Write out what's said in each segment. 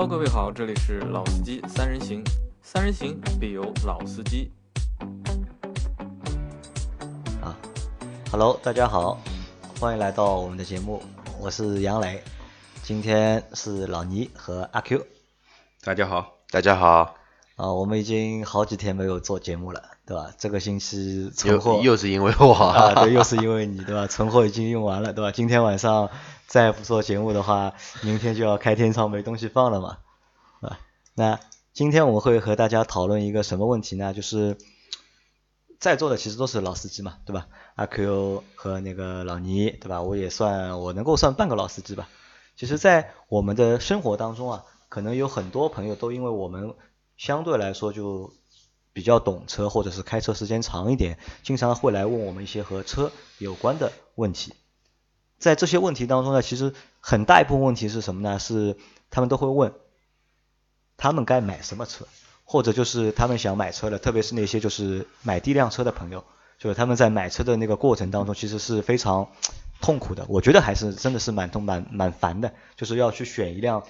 Hello，各位好，这里是老司机三人行，三人行必有老司机。啊，Hello，大家好，欢迎来到我们的节目，我是杨磊，今天是老倪和阿 Q。大家好，大家好。啊，我们已经好几天没有做节目了，对吧？这个星期存货又又是因为我啊，对，又是因为你，对吧？存货已经用完了，对吧？今天晚上再不做节目的话，明天就要开天窗没东西放了嘛，啊？那今天我们会和大家讨论一个什么问题呢？就是在座的其实都是老司机嘛，对吧？阿 Q 和那个老倪，对吧？我也算我能够算半个老司机吧。其实，在我们的生活当中啊，可能有很多朋友都因为我们。相对来说就比较懂车，或者是开车时间长一点，经常会来问我们一些和车有关的问题。在这些问题当中呢，其实很大一部分问题是什么呢？是他们都会问他们该买什么车，或者就是他们想买车了，特别是那些就是买第一辆车的朋友，就是他们在买车的那个过程当中，其实是非常痛苦的。我觉得还是真的是蛮痛蛮蛮烦的，就是要去选一辆。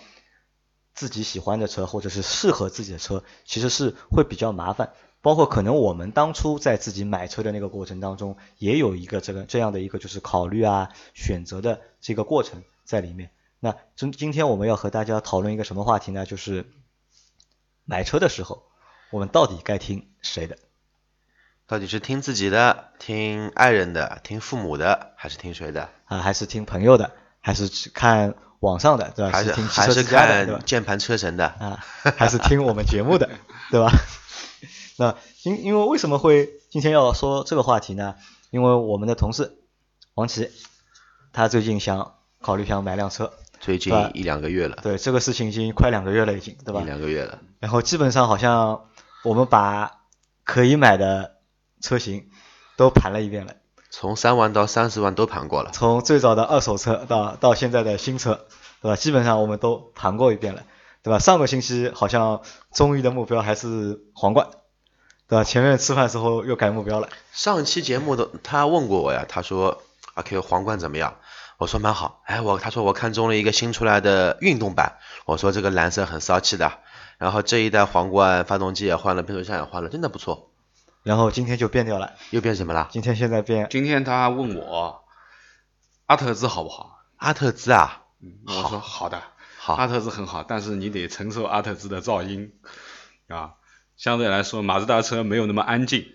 自己喜欢的车，或者是适合自己的车，其实是会比较麻烦。包括可能我们当初在自己买车的那个过程当中，也有一个这个这样的一个就是考虑啊、选择的这个过程在里面。那今今天我们要和大家讨论一个什么话题呢？就是买车的时候，我们到底该听谁的？到底是听自己的、听爱人的、听父母的，还是听谁的？啊，还是听朋友的？还是去看？网上的对吧？还是听还是看键盘车神的啊？还是听我们节目的对吧？那因因为为什么会今天要说这个话题呢？因为我们的同事王琦，他最近想考虑想买辆车，最近一两个月了。对，这个事情已经快两个月了，已经对吧？一两个月了。然后基本上好像我们把可以买的车型都盘了一遍了。从三万到三十万都盘过了，从最早的二手车到到现在的新车，对吧？基本上我们都盘过一遍了，对吧？上个星期好像终于的目标还是皇冠，对吧？前面吃饭时候又改目标了。上期节目的他问过我呀，他说阿 Q 皇冠怎么样？我说蛮好。哎，我他说我看中了一个新出来的运动版，我说这个蓝色很骚气的。然后这一代皇冠发动机也换了，变速箱也换了，真的不错。然后今天就变掉了，又变什么了？今天现在变。今天他问我，阿特兹好不好？阿特兹啊，我说好的，好，阿特兹很好，但是你得承受阿特兹的噪音啊。相对来说，马自达车没有那么安静，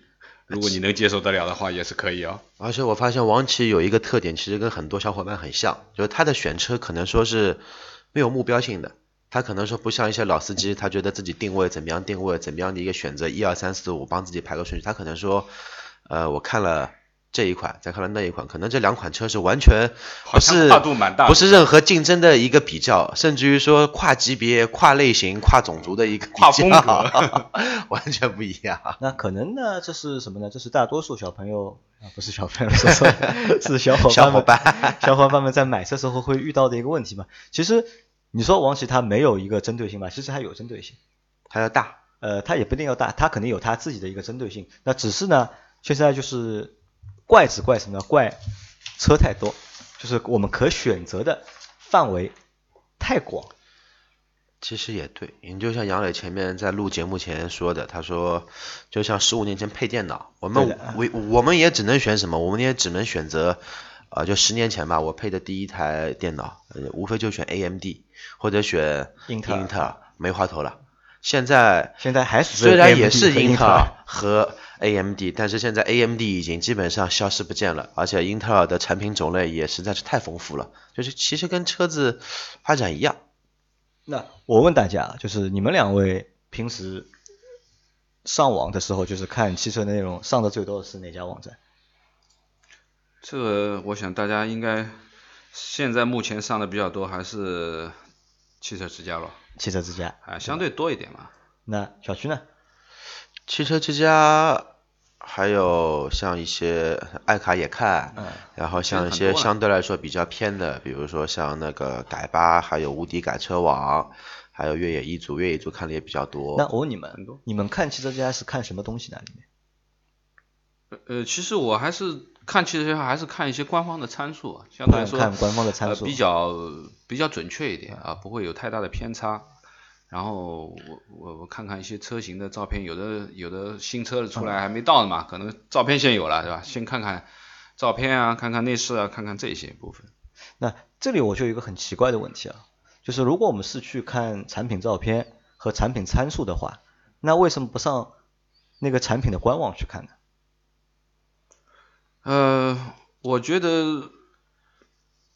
如果你能接受得了的话，也是可以哦。而且我发现王琦有一个特点，其实跟很多小伙伴很像，就是他的选车可能说是没有目标性的。他可能说不像一些老司机，他觉得自己定位怎么样定位，怎么样的一个选择，一二三四五帮自己排个顺序。他可能说，呃，我看了这一款，再看了那一款，可能这两款车是完全不是跨度蛮大，不是任何竞争的一个比较，甚至于说跨级别、跨类型、跨种族的一个跨风格，完全不一样。那可能呢，这是什么呢？这是大多数小朋友啊，不是小朋友，说错了，是小伙小伙伴，小伙伴们在买车时候会遇到的一个问题嘛。其实。你说王琦他没有一个针对性吧？其实他有针对性，他要大，呃，他也不一定要大，他肯定有他自己的一个针对性。那只是呢，现在就是怪只怪什么呢？怪车太多，就是我们可选择的范围太广。其实也对，你就像杨磊前面在录节目前说的，他说就像十五年前配电脑，我们我我们也只能选什么？我们也只能选择。啊，就十年前吧，我配的第一台电脑，无非就选 AMD 或者选英特尔，没话头了。现在现在还是虽然也是英特尔和 AMD，但是现在 AMD 已经基本上消失不见了，而且英特尔的产品种类也实在是太丰富了，就是其实跟车子发展一样。那我问大家，就是你们两位平时上网的时候，就是看汽车内容上的最多的是哪家网站？这个我想大家应该现在目前上的比较多还是汽车之家了。汽车之家啊，相对多一点嘛。那小区呢？汽车之家还有像一些爱卡也看，然后像一些相对来说比较偏的，比如说像那个改吧，还有无敌改车网，还有越野一族，越野一族看的也比较多。那我问你们，你们看汽车之家是看什么东西呢？里面？呃，其实我还是看汽车之家，还是看一些官方的参数，相对来说看官方的参数比较比较准确一点啊，不会有太大的偏差。然后我我我看看一些车型的照片，有的有的新车出来还没到呢嘛，可能照片先有了，对吧？先看看照片啊，看看内饰啊，看看这些部分。那这里我就有一个很奇怪的问题啊，就是如果我们是去看产品照片和产品参数的话，那为什么不上那个产品的官网去看呢？呃，我觉得，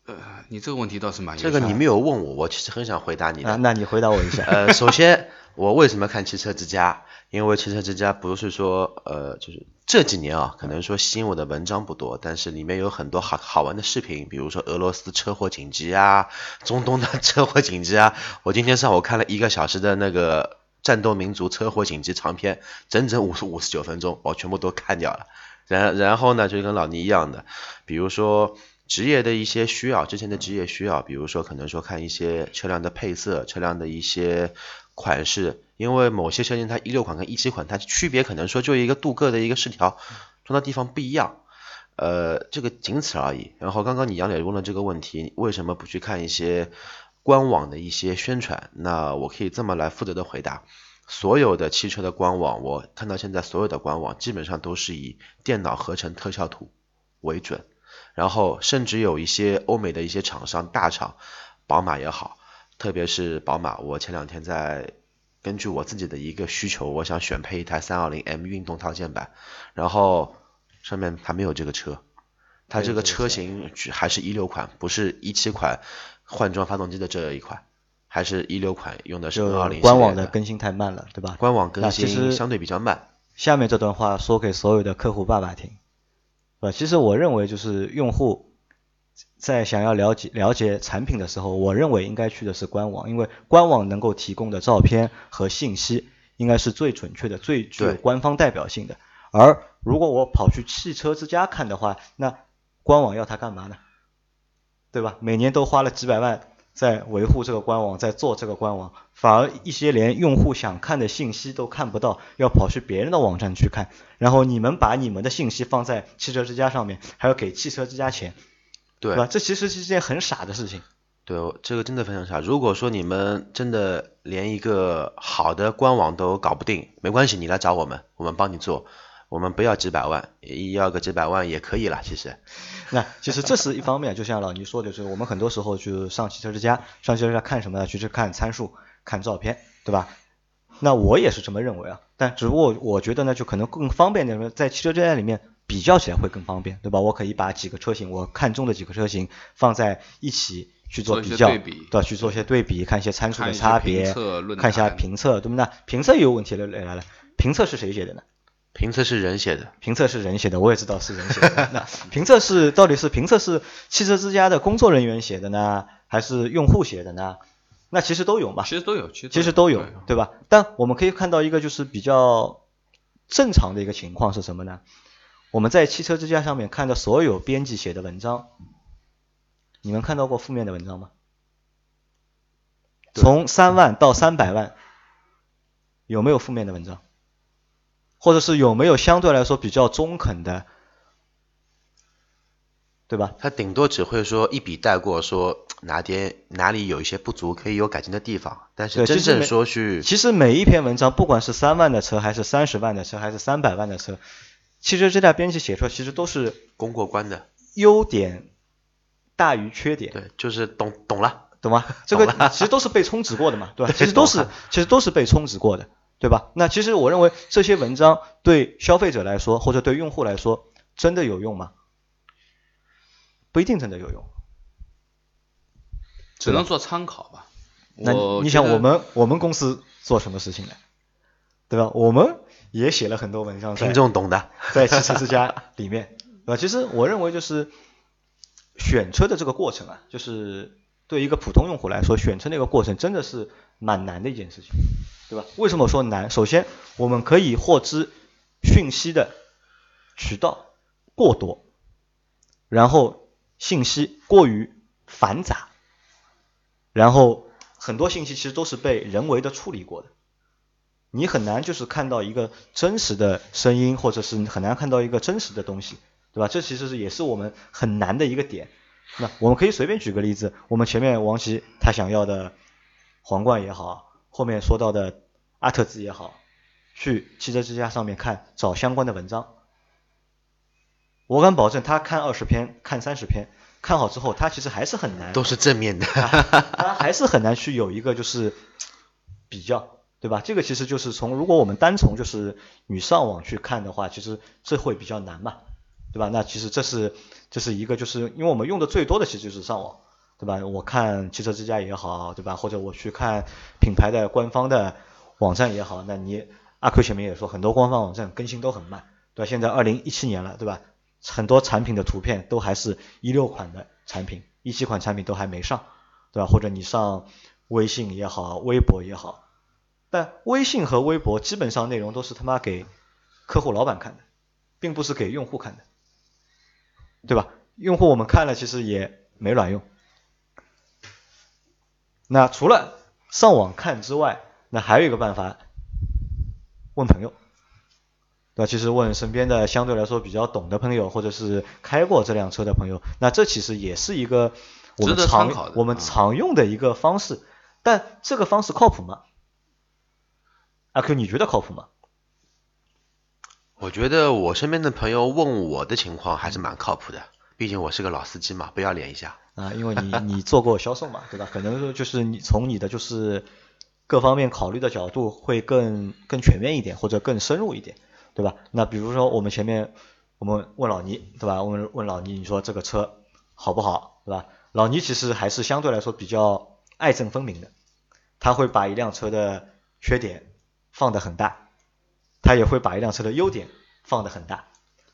呃，你这个问题倒是蛮这个你没有问我，我其实很想回答你的。啊，那你回答我一下。呃，首先我为什么看汽车之家？因为汽车之家不是说呃，就是这几年啊，可能说吸引我的文章不多，但是里面有很多好好玩的视频，比如说俄罗斯车祸紧急啊，中东的 车祸紧急啊。我今天上午看了一个小时的那个战斗民族车祸紧急长片，整整五十五十九分钟，我全部都看掉了。然然后呢，就跟老倪一样的，比如说职业的一些需要，之前的职业需要，比如说可能说看一些车辆的配色，车辆的一些款式，因为某些车型它一六款跟一七款它区别可能说就一个镀铬的一个饰条，装的地方不一样，呃，这个仅此而已。然后刚刚你杨磊问了这个问题，为什么不去看一些官网的一些宣传？那我可以这么来负责的回答。所有的汽车的官网，我看到现在所有的官网基本上都是以电脑合成特效图为准，然后甚至有一些欧美的一些厂商大厂，宝马也好，特别是宝马，我前两天在根据我自己的一个需求，我想选配一台 320M 运动套件版，然后上面还没有这个车，它这个车型还是一六款，不是一七款换装发动机的这一款。还是一六款用的是二零官网的更新太慢了，对吧？官网更新相对比较慢。下面这段话说给所有的客户爸爸听，呃，其实我认为就是用户在想要了解了解产品的时候，我认为应该去的是官网，因为官网能够提供的照片和信息应该是最准确的、最具有官方代表性的。而如果我跑去汽车之家看的话，那官网要它干嘛呢？对吧？每年都花了几百万。在维护这个官网，在做这个官网，反而一些连用户想看的信息都看不到，要跑去别人的网站去看。然后你们把你们的信息放在汽车之家上面，还要给汽车之家钱，对吧？这其实是一件很傻的事情。对，这个真的非常傻。如果说你们真的连一个好的官网都搞不定，没关系，你来找我们，我们帮你做。我们不要几百万，要个几百万也可以了。其实，那其实这是一方面，就像老倪说的，就是我们很多时候去上汽车之家，上汽车之家看什么呢？就是看参数、看照片，对吧？那我也是这么认为啊。但只不过我觉得呢，就可能更方便点，在汽车之家里面比较起来会更方便，对吧？我可以把几个车型我看中的几个车型放在一起去做比较，对吧？去做一些对比，看一些参数的差别，看一下评测，对不对？评测也有问题了，来来了，评测是谁写的呢？评测是人写的，评测是人写的，我也知道是人写的。那评测是到底是评测是汽车之家的工作人员写的呢，还是用户写的呢？那其实都有嘛，其实都有，其实都有，对吧？但我们可以看到一个就是比较正常的一个情况是什么呢？我们在汽车之家上面看到所有编辑写的文章，你们看到过负面的文章吗？从三万到三百万，有没有负面的文章？或者是有没有相对来说比较中肯的，对吧？他顶多只会说一笔带过，说哪点哪里有一些不足，可以有改进的地方。但是真正说去，其实每一篇文章，不管是三万的车，还是三十万的车，还是三百万的车，汽车之家编辑写出来，其实都是公过关的，优点大于缺点。对，就是懂懂了，懂吗？这个其实都是被充值过的嘛，对吧？其实都是其实都是被充值过的。对吧？那其实我认为这些文章对消费者来说，或者对用户来说，真的有用吗？不一定真的有用，只能做参考吧。那你想我们我们公司做什么事情呢？对吧？我们也写了很多文章，听众懂的，在汽车之家里面，对吧，其实我认为就是选车的这个过程啊，就是对一个普通用户来说，选车那个过程真的是蛮难的一件事情。对吧？为什么说难？首先，我们可以获知讯息的渠道过多，然后信息过于繁杂，然后很多信息其实都是被人为的处理过的，你很难就是看到一个真实的声音，或者是很难看到一个真实的东西，对吧？这其实是也是我们很难的一个点。那我们可以随便举个例子，我们前面王琦他想要的皇冠也好。后面说到的阿特兹也好，去汽车之家上面看找相关的文章，我敢保证他看二十篇看三十篇看好之后，他其实还是很难，都是正面的，他还是很难去有一个就是比较。对吧？这个其实就是从如果我们单从就是你上网去看的话，其实这会比较难嘛，对吧？那其实这是这是一个就是因为我们用的最多的其实就是上网，对吧？我看汽车之家也好，对吧？或者我去看品牌的官方的网站也好，那你阿 Q 前面也说很多官方网站更新都很慢，对吧？现在二零一七年了，对吧？很多产品的图片都还是一六款的产品，一七款产品都还没上，对吧？或者你上微信也好，微博也好。但微信和微博基本上内容都是他妈给客户老板看的，并不是给用户看的，对吧？用户我们看了其实也没卵用。那除了上网看之外，那还有一个办法，问朋友，对吧？其实问身边的相对来说比较懂的朋友，或者是开过这辆车的朋友，那这其实也是一个我们常我们常用的一个方式。但这个方式靠谱吗？阿 Q，你觉得靠谱吗？我觉得我身边的朋友问我的情况还是蛮靠谱的，毕竟我是个老司机嘛，不要脸一下。啊，因为你你做过销售嘛，对吧？可能就是你从你的就是各方面考虑的角度会更更全面一点，或者更深入一点，对吧？那比如说我们前面我们问老倪，对吧？问问老倪，你说这个车好不好，对吧？老倪其实还是相对来说比较爱憎分明的，他会把一辆车的缺点。放的很大，他也会把一辆车的优点放的很大，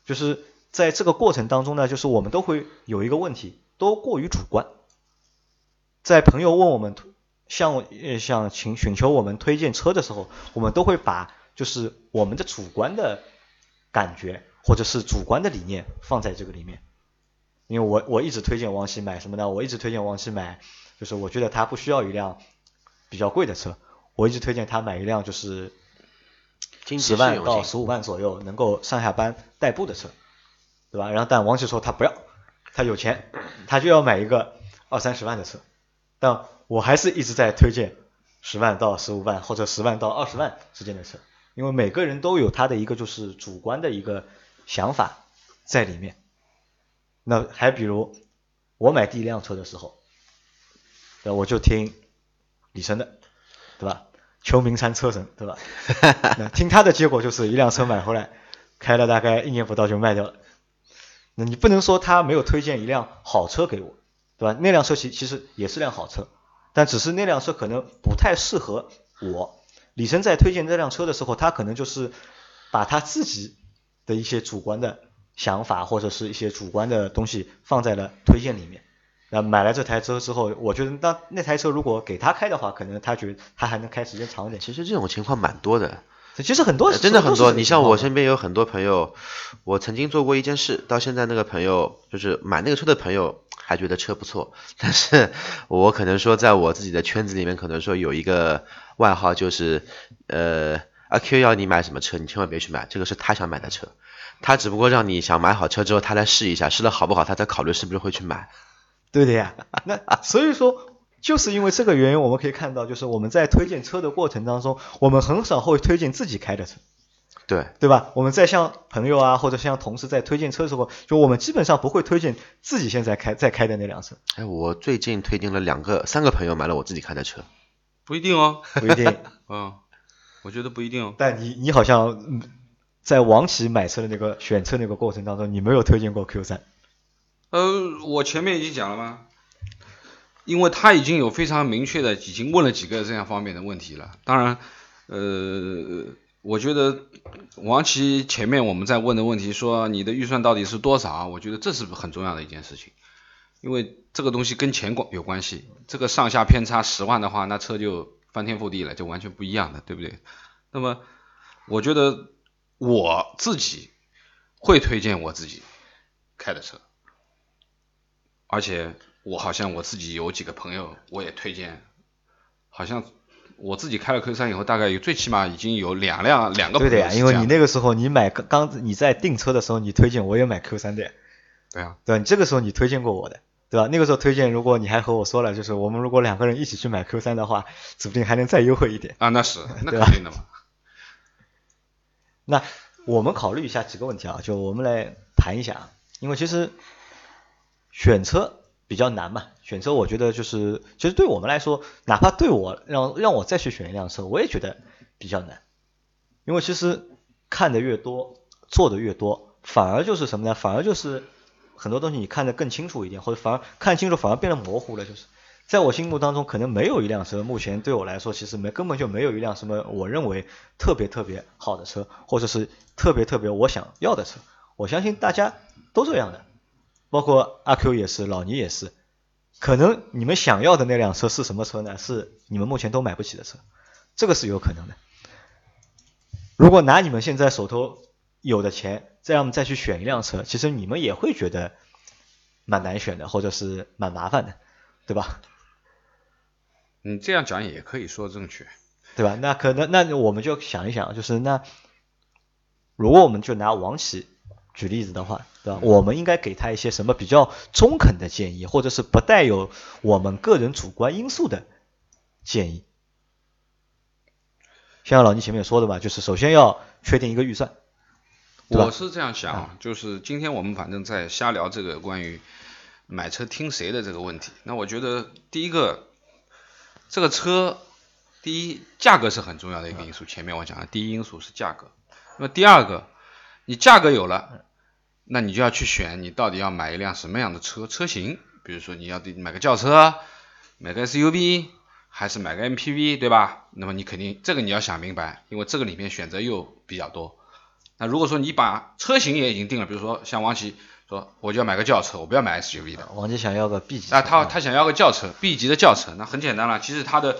就是在这个过程当中呢，就是我们都会有一个问题，都过于主观。在朋友问我们向呃向请寻求我们推荐车的时候，我们都会把就是我们的主观的感觉或者是主观的理念放在这个里面。因为我我一直推荐王琦买什么呢？我一直推荐王琦买，就是我觉得他不需要一辆比较贵的车。我一直推荐他买一辆就是十万到十五万左右能够上下班代步的车，对吧？然后但王琦说他不要，他有钱，他就要买一个二三十万的车。但我还是一直在推荐十万到十五万或者十万到二十万之间的车，因为每个人都有他的一个就是主观的一个想法在里面。那还比如我买第一辆车的时候，那我就听李晨的。对吧？求名山车神，对吧？那听他的结果就是一辆车买回来，开了大概一年不到就卖掉了。那你不能说他没有推荐一辆好车给我，对吧？那辆车其其实也是辆好车，但只是那辆车可能不太适合我。李生在推荐这辆车的时候，他可能就是把他自己的一些主观的想法或者是一些主观的东西放在了推荐里面。那买了这台车之后，我觉得那那台车如果给他开的话，可能他觉得他还能开时间长一点。其实这种情况蛮多的，其实很多真的很多。你像我身边有很多朋友，我曾经做过一件事，到现在那个朋友就是买那个车的朋友还觉得车不错，但是我可能说在我自己的圈子里面，可能说有一个外号就是呃阿 Q 要你买什么车，你千万别去买，这个是他想买的车，他只不过让你想买好车之后，他来试一下，试了好不好，他再考虑是不是会去买。对的呀，那所以说就是因为这个原因，我们可以看到，就是我们在推荐车的过程当中，我们很少会推荐自己开的车，对对吧？我们在向朋友啊或者向同事在推荐车的时候，就我们基本上不会推荐自己现在开在开的那辆车。哎，我最近推荐了两个、三个朋友买了我自己开的车，不一定哦，不一定，嗯，我觉得不一定哦。但你你好像在王琦买车的那个选车那个过程当中，你没有推荐过 Q 三。呃，我前面已经讲了吗？因为他已经有非常明确的，已经问了几个这样方面的问题了。当然，呃，我觉得王琦前面我们在问的问题，说你的预算到底是多少？我觉得这是很重要的一件事情，因为这个东西跟钱关有关系。这个上下偏差十万的话，那车就翻天覆地了，就完全不一样的，对不对？那么，我觉得我自己会推荐我自己开的车。而且我好像我自己有几个朋友，我也推荐，好像我自己开了 Q 三以后，大概有最起码已经有两辆两个。对的呀，因为你那个时候你买刚刚你在订车的时候，你推荐我也买 Q 三的。对啊，对，你这个时候你推荐过我的，对对吧？那个时候推荐，如果你还和我说了，就是我们如果两个人一起去买 Q 三的话，指不定还能再优惠一点。啊，那是，那肯定的嘛。那我们考虑一下几个问题啊，就我们来谈一下啊，因为其实选车比较难嘛，选车我觉得就是，其实对我们来说，哪怕对我让让我再去选一辆车，我也觉得比较难，因为其实看的越多，做的越多，反而就是什么呢？反而就是很多东西你看得更清楚一点，或者反而看清楚反而变得模糊了，就是。在我心目当中，可能没有一辆车，目前对我来说，其实没根本就没有一辆什么我认为特别特别好的车，或者是特别特别我想要的车。我相信大家都这样的，包括阿 Q 也是，老倪也是。可能你们想要的那辆车是什么车呢？是你们目前都买不起的车，这个是有可能的。如果拿你们现在手头有的钱，这样再去选一辆车，其实你们也会觉得蛮难选的，或者是蛮麻烦的，对吧？你这样讲也可以说正确。对吧？那可能那我们就想一想，就是那如果我们就拿王琦举例子的话，对吧？我们应该给他一些什么比较中肯的建议，或者是不带有我们个人主观因素的建议？像老倪前面说的吧，就是首先要确定一个预算，我是这样想啊，就是今天我们反正在瞎聊这个关于买车听谁的这个问题。那我觉得第一个，这个车，第一价格是很重要的一个因素，前面我讲了第一因素是价格。那么第二个，你价格有了，那你就要去选你到底要买一辆什么样的车车型，比如说你要买个轿车，买个 SUV，还是买个 MPV，对吧？那么你肯定这个你要想明白，因为这个里面选择又比较多。那如果说你把车型也已经定了，比如说像王琦说我就要买个轿车，我不要买 SUV 的，王琦想要个 B 级车，那他啊他想要个轿车，B 级的轿车，那很简单了，其实他的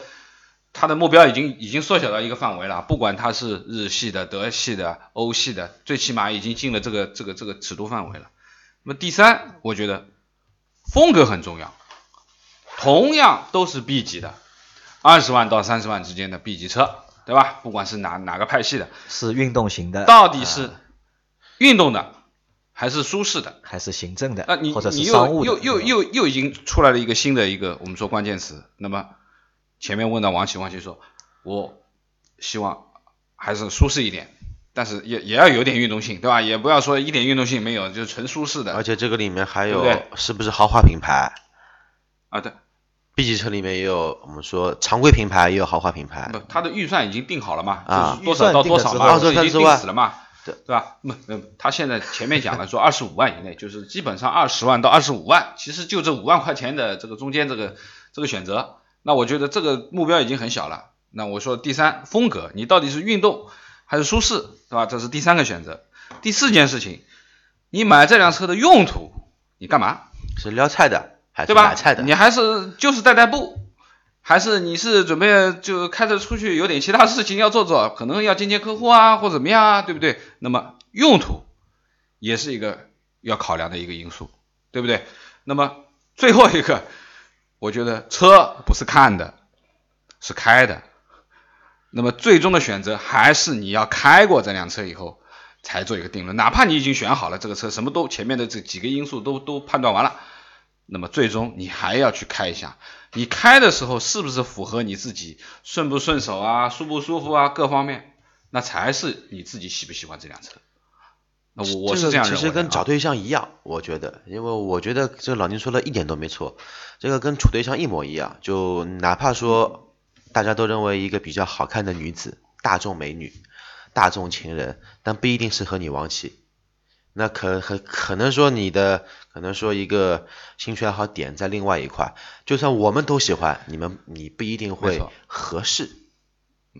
他的目标已经已经缩小到一个范围了，不管它是日系的、德系的、欧系的，最起码已经进了这个这个这个尺度范围了。那么第三，我觉得风格很重要，同样都是 B 级的，二十万到三十万之间的 B 级车，对吧？不管是哪哪个派系的，是运动型的，到底是啊运动的还是舒适的？还是行政的，啊，你或者是你商务的，又又又又又已经出来了一个新的一个我们说关键词。那么前面问到王琦，王琦说，我希望还是舒适一点，但是也也要有点运动性，对吧？也不要说一点运动性没有，就是纯舒适的。而且这个里面还有是不是豪华品牌啊，对，？B 级车里面也有我们说常规品牌，也有豪华品牌不，。他的预算已经定好了嘛，啊就是多少到多少嘛，已经定死了嘛，对对吧？不，呃他现在前面讲了说二十五万以内，就是基本上二十万到二十五万，其实就这五万块钱的这个中间这个这个选择，那我觉得这个目标已经很小了。那我说第三风格，你到底是运动还是舒适，对吧？这是第三个选择。第四件事情，你买这辆车的用途，你干嘛？是撩菜的还是对吧买菜的？你还是就是代代步，还是你是准备就开着出去有点其他事情要做做，可能要见见客户啊，或怎么样啊，对不对？那么用途也是一个要考量的一个因素，对不对？那么最后一个，我觉得车不是看的，是开的。那么最终的选择还是你要开过这辆车以后才做一个定论，哪怕你已经选好了这个车，什么都前面的这几个因素都都判断完了，那么最终你还要去开一下，你开的时候是不是符合你自己顺不顺手啊、舒不舒服啊各方面，那才是你自己喜不喜欢这辆车。那我我是这样其实跟找对象一样，我觉得，因为我觉得这个老宁说的一点都没错，这个跟处对象一模一样。就哪怕说大家都认为一个比较好看的女子，大众美女、大众情人，但不一定适合你王琦。那可可可能说你的可能说一个兴趣爱好点在另外一块，就算我们都喜欢，你们你不一定会合适。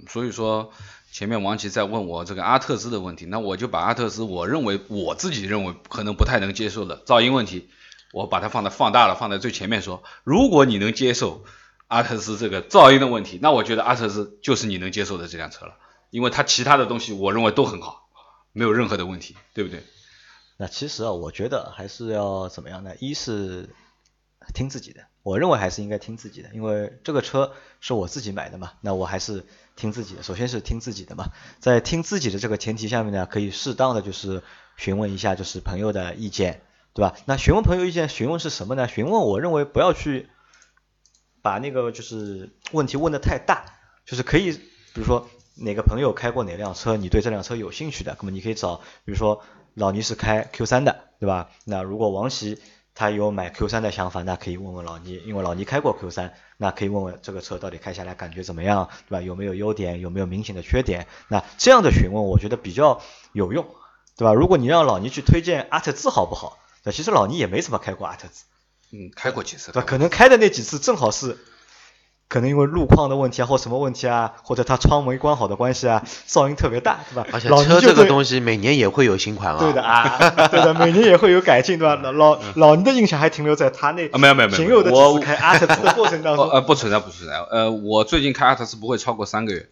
所以说，前面王琦在问我这个阿特兹的问题，那我就把阿特兹我认为我自己认为可能不太能接受的噪音问题，我把它放在放大了，放在最前面说。如果你能接受阿特兹这个噪音的问题，那我觉得阿特兹就是你能接受的这辆车了，因为它其他的东西我认为都很好，没有任何的问题，对不对？那其实啊，我觉得还是要怎么样呢？一是听自己的，我认为还是应该听自己的，因为这个车是我自己买的嘛，那我还是听自己的。首先是听自己的嘛，在听自己的这个前提下面呢，可以适当的就是询问一下就是朋友的意见，对吧？那询问朋友意见，询问是什么呢？询问我认为不要去把那个就是问题问的太大，就是可以，比如说哪个朋友开过哪辆车，你对这辆车有兴趣的，那么你可以找，比如说老倪是开 Q 三的，对吧？那如果王琦他有买 Q 三的想法，那可以问问老倪，因为老倪开过 Q 三，那可以问问这个车到底开下来感觉怎么样，对吧？有没有优点，有没有明显的缺点？那这样的询问我觉得比较有用，对吧？如果你让老倪去推荐阿特兹好不好？那其实老倪也没怎么开过阿特兹。嗯，开过几次，对吧？可能开的那几次正好是，可能因为路况的问题啊，或什么问题啊，或者它窗没关好的关系啊，噪音特别大，对吧？而且老车对这个东西每年也会有新款啊。对的啊，对的，每年也会有改进，对吧？老老老倪的印象还停留在他那啊没有没有没有我开阿特兹的过程当中，呃呃不存在不存在，呃我最近开阿特兹不会超过三个月，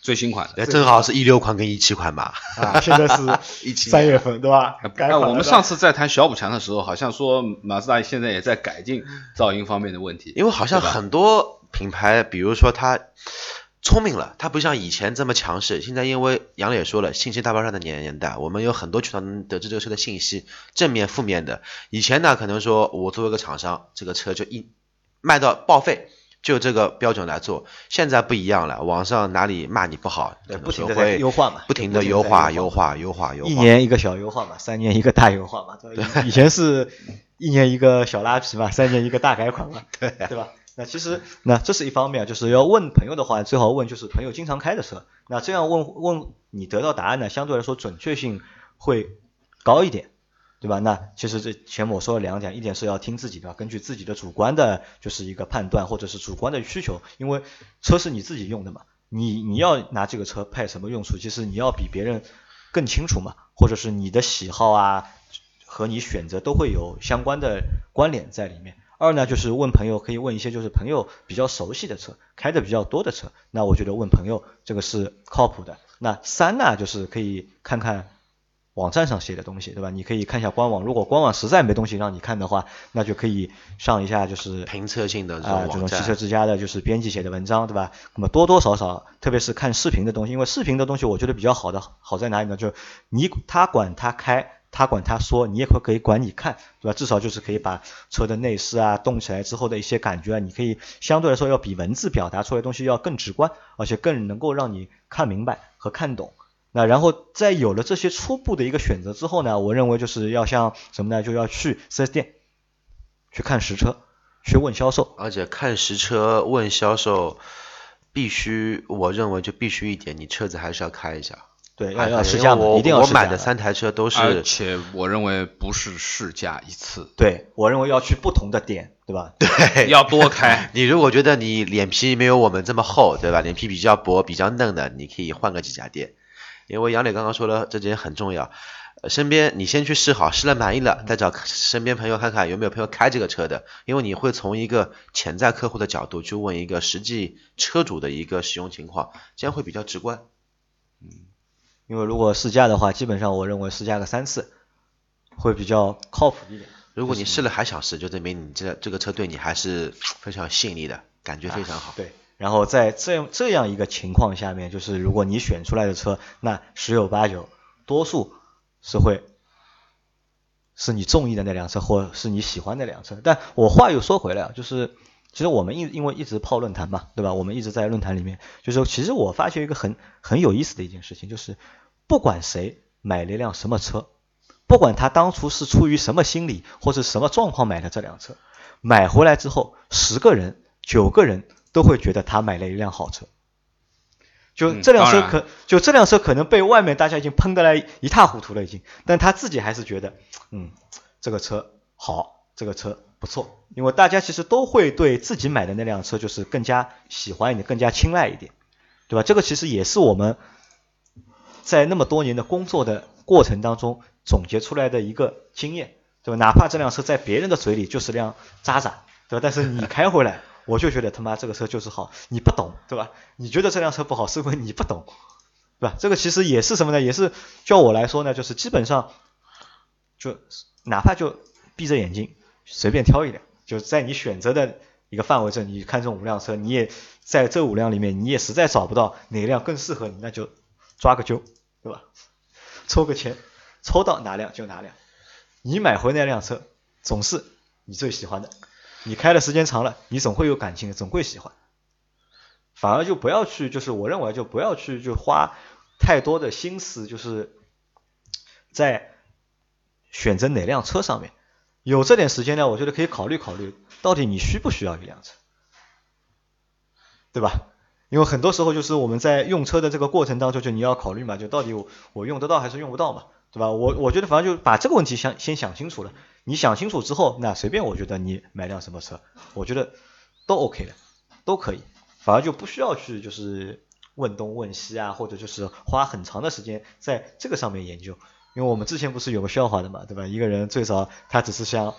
最新款的。那正好是一六款跟一七款吧。啊，现在是 一七三月份，对吧？改哎，款了我们上次在谈小补强的时候，好像说马自达现在也在改进噪音方面的问题。因为好像很多品牌，比如说它聪明了，它不像以前这么强势。现在因为杨磊也说了，信息大爆炸的年年代，我们有很多渠道能得知这个车的信息，正面、负面的。以前呢，可能说我作为一个厂商，这个车就一卖到报废，就这个标准来做。现在不一样了，网上哪里骂你不好，对不停的在优化嘛不停的优化、优优化、优化、优化。一年一个小优化嘛，三年一个大优化嘛，对吧？以以前是一年一个小拉皮嘛，三年一个大改款嘛，对对吧？那其实那这是一方面，就是要问朋友的话，最好问就是朋友经常开的车，那这样问问你得到答案呢，相对来说准确性会高一点。对吧？那其实这前面我说了两点，一点是要听自己的，根据自己的主观的，就是一个判断或者是主观的需求，因为车是你自己用的嘛，你你要拿这个车派什么用处，其实你要比别人更清楚嘛，或者是你的喜好啊和你选择都会有相关的关联在里面。二呢，就是问朋友，可以问一些就是朋友比较熟悉的车，开的比较多的车，那我觉得问朋友这个是靠谱的。那三呢，就是可以看看网站上写的东西，对吧？你可以看一下官网，如果官网实在没东西让你看的话，那就可以上一下就是评测性的啊、这种汽车。之家的就是编辑写的文章，对吧？那么多多少少，特别是看视频的东西，因为视频的东西我觉得比较好的好在哪里呢？就你他管他开，他管他说，你也可可以管你看，对吧？至少就是可以把车的内饰啊动起来之后的一些感觉啊，你可以相对来说要比文字表达出来的东西要更直观，而且更能够让你看明白和看懂。那然后在有了这些初步的一个选择之后呢，我认为就是要像什么呢？就要去 4S 店去看实车，去问销售。而且看实车问销售，必须我认为就必须一点，你车子还是要开一下。对，要还要试驾一定要试驾我买的三台车都而是且我认为不是试驾一次，对我认为要去不同的店，对吧？对 要多开。你如果觉得你脸皮没有我们这么厚，对吧？脸皮比较薄、比较嫩的，你可以换个几家店。因为杨磊刚刚说了，这点很重要。呃身边你先去试好，试了满意了，再找身边朋友看看有没有朋友开这个车的，因为你会从一个潜在客户的角度去问一个实际车主的一个使用情况，这样会比较直观。因为如果试驾的话，基本上我认为试驾个三次会比较靠谱一点。如果你试了还想试，就证明你这这个车对你还是非常吸引力的，感觉非常好。对，然后在这样这样一个情况下面，就是如果你选出来的车，那十有八九多数是会是你中意的那辆车，或是你喜欢的那辆车。但我话又说回来啊，就是其实我们因因为一直泡论坛嘛，对吧？我们一直在论坛里面，就是其实我发现一个很很有意思的一件事情，就是不管谁买了一辆什么车，不管他当初是出于什么心理或者什么状况买的这辆车，买回来之后，十个人九个人都会觉得他买了一辆好车。就嗯这辆车可、就这辆车可能被外面大家已经喷得来一塌糊涂了已经，但他自己还是觉得，嗯，这个车好，这个车不错，因为大家其实都会对自己买的那辆车就是更加喜欢一点，更加青睐一点，对吧？这个其实也是我们在那么多年的工作的过程当中总结出来的一个经验，对吧？哪怕这辆车在别人的嘴里就是辆渣渣，对吧？但是你开回来，我就觉得他妈这个车就是好，你不懂，对吧？你觉得这辆车不好，是因为你不懂，对吧？这个其实也是什么呢？也是叫我来说呢，就是基本上就哪怕就闭着眼睛随便挑一辆，就在你选择的一个范围内，你看中五辆车，你也在这五辆里面，你也实在找不到哪辆更适合你，那就抓个阄，对吧？抽个签，抽到哪辆就哪辆。你买回那辆车总是你最喜欢的，你开的时间长了，你总会有感情，总会喜欢。反而就不要去，就是我认为就不要去就花太多的心思，就是在选择哪辆车上面。有这点时间呢，我觉得可以考虑考虑，到底你需不需要一辆车，对吧？因为很多时候就是我们在用车的这个过程当中，就你要考虑嘛，就到底我我用得到还是用不到嘛，对吧？我我觉得反正就把这个问题想先想清楚了，你想清楚之后，那随便我觉得你买辆什么车，我觉得都 OK 的，都可以，反而就不需要去就是问东问西啊，或者就是花很长的时间在这个上面研究。因为我们之前不是有个笑话的嘛，对吧？一个人最少他只是想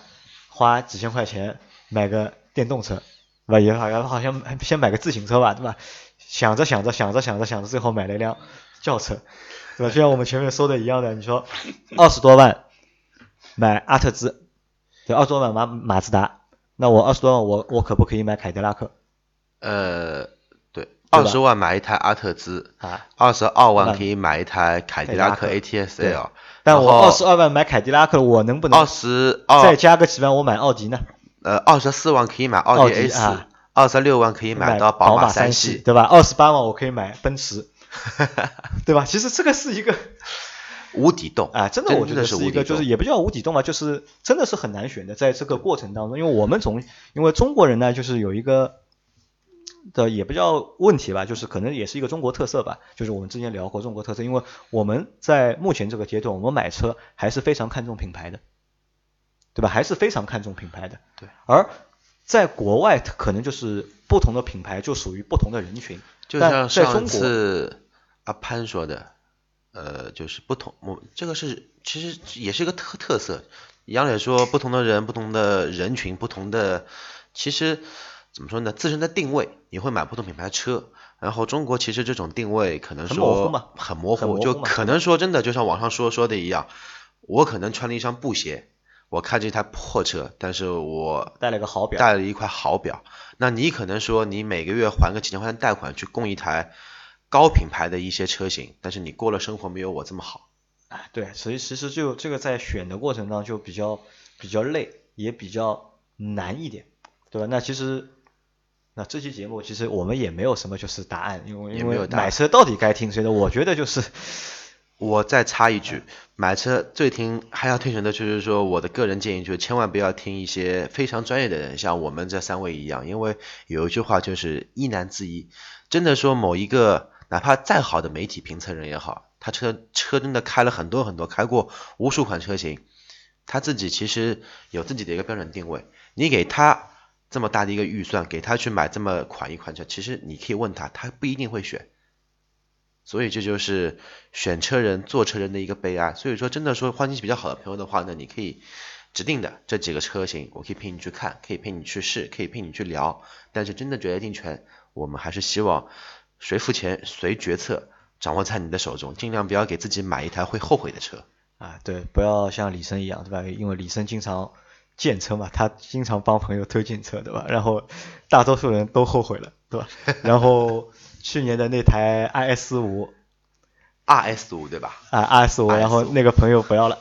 花几千块钱买个电动车，对吧？也好像好像先买个自行车吧，对吧？想着想着想着想着想着，最后买了一辆轿车，对吧？就像我们前面说的一样的，你说二十多万买阿特兹，对，二十多万买马自达，那我二十多万我我可不可以买凯迪拉克？呃。对二十万买一台阿特兹，啊，二十二万可以买一台凯迪拉克 ATS L。但我二十二万买凯迪拉克，我能不能二十二再加个几万我买奥迪呢？呃，二十四万可以买奥迪 A 四，二十六万可以买到宝马三系，对吧？二十八万我可以买奔驰，对吧？其实这个是一个无底洞啊，真的我觉得是一个，就是也不叫无底洞嘛，就是真的是很难选的，在这个过程当中，因为我们总因为中国人呢，就是有一个。的也不叫问题吧，就是可能也是一个中国特色吧。就是我们之前聊过中国特色，因为我们在目前这个阶段，我们买车还是非常看重品牌的，对吧？还是非常看重品牌的。对。而在国外，可能就是不同的品牌就属于不同的人群。就像上次阿潘说的，呃，就是不同，我这个是其实也是一个特特色。杨磊说，不同的人、不同的人群、不同的，其实。怎么说呢？自身的定位，你会买不同品牌的车。然后中国其实这种定位可能说很模糊，就可能说真的，就像网上说说的一样，我可能穿了一双布鞋，我开着一台破车，但是我带了个好表，带了一块好表。那你可能说你每个月还个几千块钱贷款去供一台高品牌的一些车型，但是你过了生活没有我这么好。哎，对，所以其实就这个在选的过程当中就比较比较累，也比较难一点，对吧？那其实。那这期节目其实我们也没有什么就是答案，因为因为买车到底该听谁的？我觉得就是，我再插一句，买车最听还要听谁的？就是说我的个人建议就是千万不要听一些非常专业的人，像我们这三位一样，因为有一句话就是一难自一，真的说某一个哪怕再好的媒体评测人也好，他车车真的开了很多很多，开过无数款车型，他自己其实有自己的一个标准定位，你给他。这么大的一个预算给他去买这么款一款车，其实你可以问他，他不一定会选。所以这就是选车人、坐车人的一个悲哀。所以说，真的说环境比较好的朋友的话呢，你可以指定的这几个车型，我可以陪你去看，可以陪你去试，可以陪你去聊。但是真的决定权，我们还是希望谁付钱谁决策，掌握在你的手中，尽量不要给自己买一台会后悔的车。啊，对，不要像李生一样，对吧？因为李生经常。见车嘛，他经常帮朋友推荐车，对吧？然后大多数人都后悔了，对吧？然后去年的那台 i S 五，R S 五对吧？啊，R S 五，然后那个朋友不要了，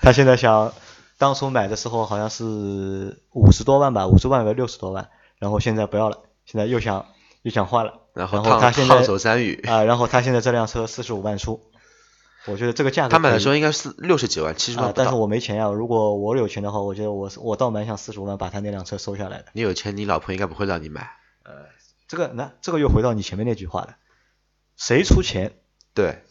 他现在想，当初买的时候好像是五十多万吧，五十万和六十多万，然后现在不要了，现在又想又想换了，然后他现在手山芋啊，然后他现在这辆车四十五万出。我觉得这个价格，他买的时候应该是六十几万、七十万但是我没钱呀。如果我有钱的话，我觉得我我倒蛮想四十五万把他那辆车收下来的。你有钱，你老婆应该不会让你买。呃，这个那这个又回到你前面那句话了，谁出钱，对，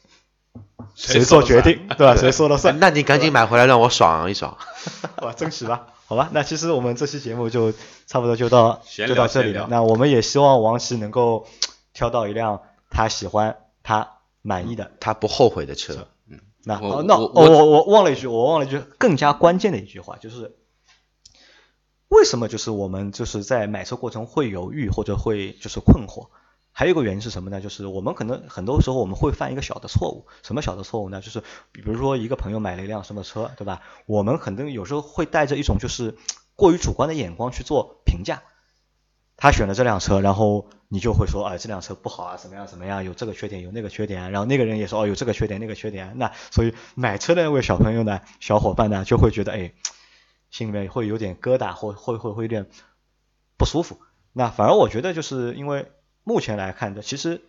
谁做决定，对吧？谁说了算？那你赶紧买回来让我爽一爽。哇，争取吧，好吧。那其实我们这期节目就差不多就到就到这里了。那我们也希望王琦能够挑到一辆他喜欢他。满意的，他不后悔的车。嗯，那那我我我忘了一句，我忘了一句更加关键的一句话，就是为什么就是我们就是在买车过程会犹豫或者会就是困惑？还有一个原因是什么呢？就是我们可能很多时候我们会犯一个小的错误，什么小的错误呢？就是比如说一个朋友买了一辆什么车，对吧？我们可能有时候会带着一种就是过于主观的眼光去做评价。他选了这辆车，然后你就会说，哎，这辆车不好啊，怎么样怎么样，有这个缺点，有那个缺点，然后那个人也说，哦，有这个缺点，那个缺点，那所以买车的那位小朋友呢，小伙伴呢，就会觉得，哎，心里面会有点疙瘩，或会会会有点不舒服。那反而我觉得，就是因为目前来看的，其实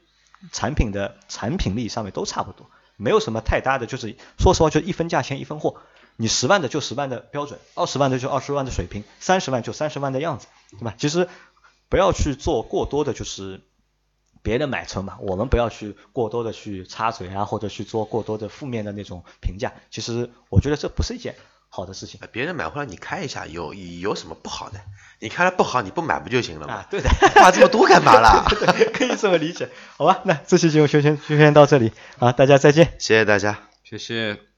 产品的产品力上面都差不多，没有什么太大的，就是说实话，就一分价钱一分货。你十万的就十万的标准，二十万的就二十万的水平，三十万就三十万的样子，对吧？其实不要去做过多的，就是别人买车嘛，我们不要去过多的去插嘴啊，或者去做过多的负面的那种评价。其实我觉得这不是一件好的事情。别人买回来你开一下，有有什么不好的？你开了不好，你不买不就行了吗？啊，对的，话这么多干嘛啦？可以这么理解，好吧？那这期节目就先就先到这里啊，大家再见，谢谢大家，谢谢。